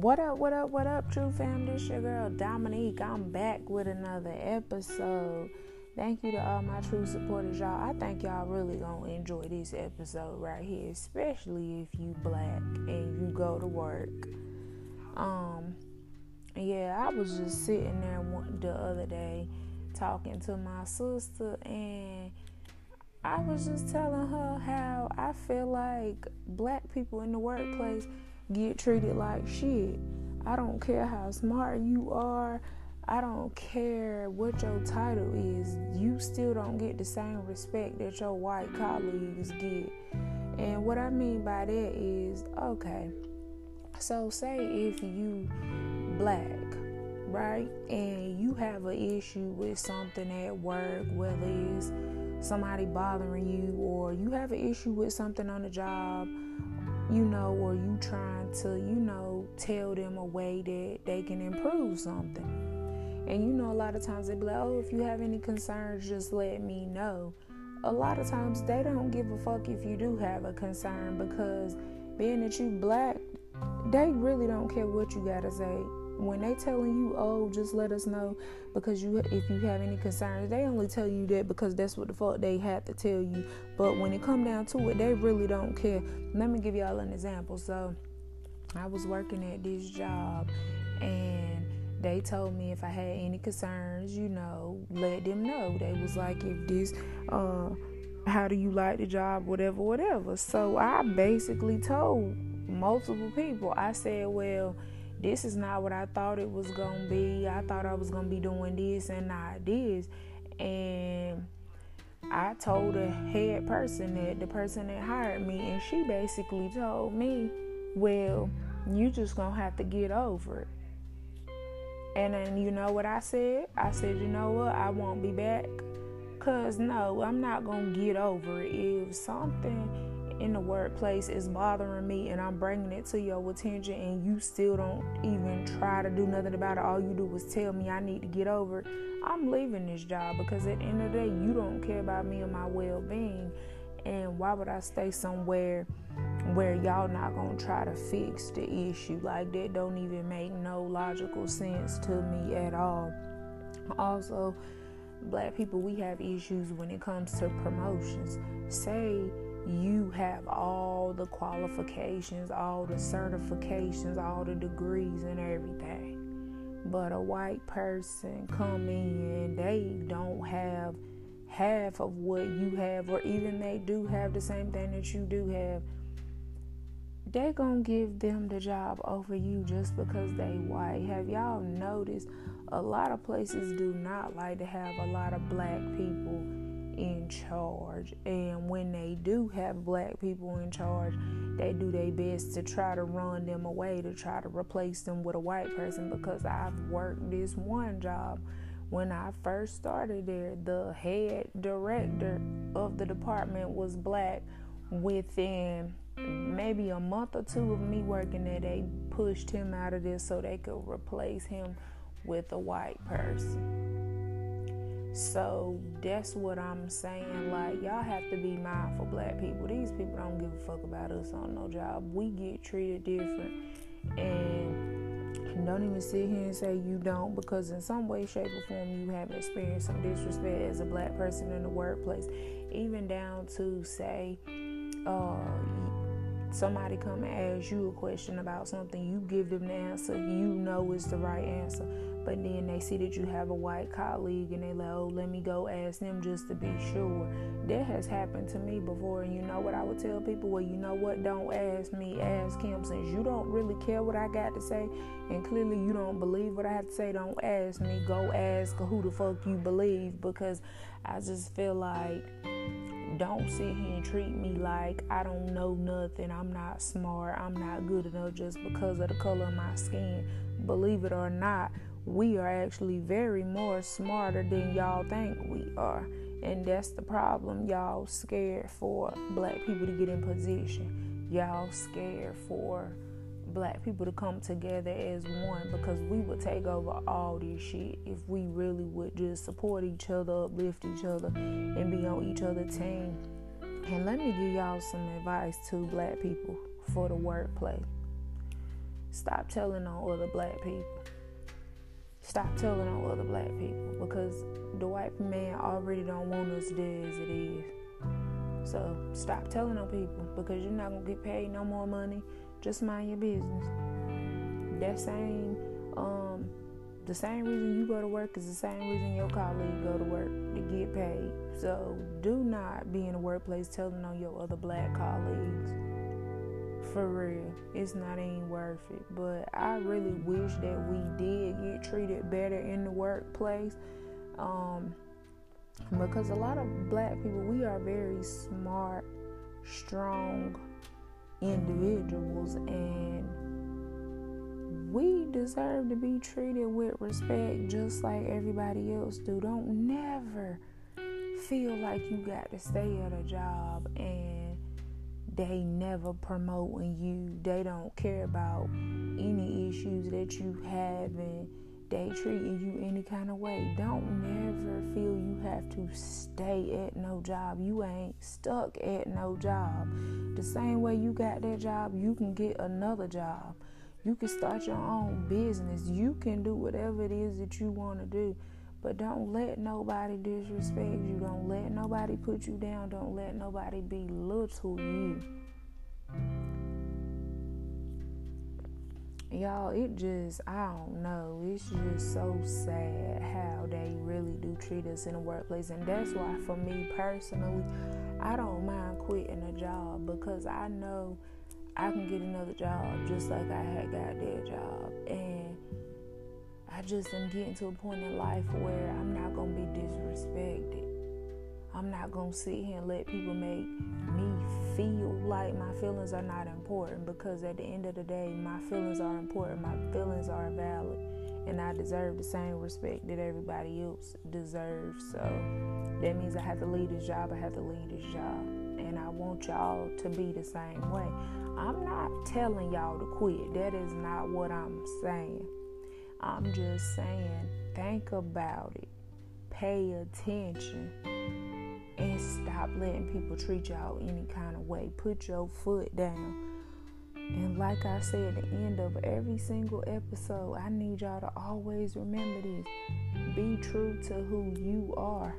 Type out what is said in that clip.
What up, what up, what up, true fam? This your girl Dominique. I'm back with another episode. Thank you to all my true supporters, y'all. I think y'all really gonna enjoy this episode right here, especially if you black and you go to work. Um, yeah, I was just sitting there the other day talking to my sister, and I was just telling her how I feel like black people in the workplace get treated like shit. I don't care how smart you are. I don't care what your title is. You still don't get the same respect that your white colleagues get. And what I mean by that is, okay, so say if you black, right, and you have an issue with something at work, whether it's somebody bothering you or you have an issue with something on the job you know, or you trying to, you know, tell them a way that they can improve something. And you know, a lot of times they be like, oh, if you have any concerns, just let me know. A lot of times they don't give a fuck if you do have a concern because being that you black, they really don't care what you gotta say when they telling you, oh, just let us know because you if you have any concerns, they only tell you that because that's what the fuck they had to tell you. But when it come down to it, they really don't care. Let me give y'all an example. So I was working at this job and they told me if I had any concerns, you know, let them know. They was like, if this, uh, how do you like the job, whatever, whatever. So I basically told multiple people, I said, well, this is not what I thought it was gonna be. I thought I was gonna be doing this and not this. And I told the head person that the person that hired me, and she basically told me, Well, you just gonna have to get over it. And then you know what I said? I said, You know what? I won't be back. Cause no, I'm not gonna get over it. If something in the workplace is bothering me and I'm bringing it to your attention and you still don't even try to do nothing about it, all you do is tell me I need to get over it, I'm leaving this job because at the end of the day, you don't care about me and my well being. And why would I stay somewhere where y'all not gonna try to fix the issue? Like that don't even make no logical sense to me at all. Also, black people, we have issues when it comes to promotions. Say you have all the qualifications, all the certifications, all the degrees and everything. But a white person come in, they don't have half of what you have, or even they do have the same thing that you do have. They're gonna give them the job over you just because they white. Have y'all noticed a lot of places do not like to have a lot of black people in charge. And when they do have black people in charge, they do their best to try to run them away, to try to replace them with a white person. Because I've worked this one job when I first started there, the head director of the department was black. Within maybe a month or two of me working there, they pushed him out of there so they could replace him with a white person. So that's what I'm saying. Like, y'all have to be mindful, black people. These people don't give a fuck about us on no job. We get treated different. And don't even sit here and say you don't, because in some way, shape, or form, you have experienced some disrespect as a black person in the workplace. Even down to, say, uh, somebody come and ask you a question about something, you give them the answer you know is the right answer but then they see that you have a white colleague and they like, oh, let me go ask them just to be sure. That has happened to me before, and you know what I would tell people? Well, you know what? Don't ask me, ask him. Since you don't really care what I got to say, and clearly you don't believe what I have to say, don't ask me. Go ask who the fuck you believe because I just feel like don't sit here and treat me like I don't know nothing. I'm not smart. I'm not good enough just because of the color of my skin. Believe it or not, we are actually very more smarter than y'all think we are. And that's the problem. Y'all scared for black people to get in position. Y'all scared for black people to come together as one because we would take over all this shit if we really would just support each other, uplift each other, and be on each other's team. And let me give y'all some advice to black people for the workplace stop telling on other black people. Stop telling on other black people because the white man already don't want us dead as it is. So stop telling on people because you're not gonna get paid no more money. Just mind your business. That same um the same reason you go to work is the same reason your colleague go to work to get paid. So do not be in the workplace telling on your other black colleagues. For real, it's not even worth it. But I really wish that we did get treated better in the workplace. Um, because a lot of black people, we are very smart, strong individuals, and we deserve to be treated with respect just like everybody else do. Don't never feel like you got to stay at a job and they never promoting you. They don't care about any issues that you have and they treating you any kind of way. Don't never feel you have to stay at no job. You ain't stuck at no job. The same way you got that job, you can get another job. You can start your own business. You can do whatever it is that you want to do. But don't let nobody disrespect you. Don't let nobody put you down. Don't let nobody belittle you. Y'all, it just, I don't know. It's just so sad how they really do treat us in the workplace. And that's why, for me personally, I don't mind quitting a job because I know I can get another job just like I had got that job. And I just am getting to a point in life where I'm not going to be disrespected. I'm not going to sit here and let people make me feel like my feelings are not important because at the end of the day, my feelings are important. My feelings are valid. And I deserve the same respect that everybody else deserves. So that means I have to leave this job. I have to leave this job. And I want y'all to be the same way. I'm not telling y'all to quit. That is not what I'm saying. I'm just saying, think about it, pay attention, and stop letting people treat y'all any kind of way. Put your foot down. And like I said at the end of every single episode, I need y'all to always remember this be true to who you are.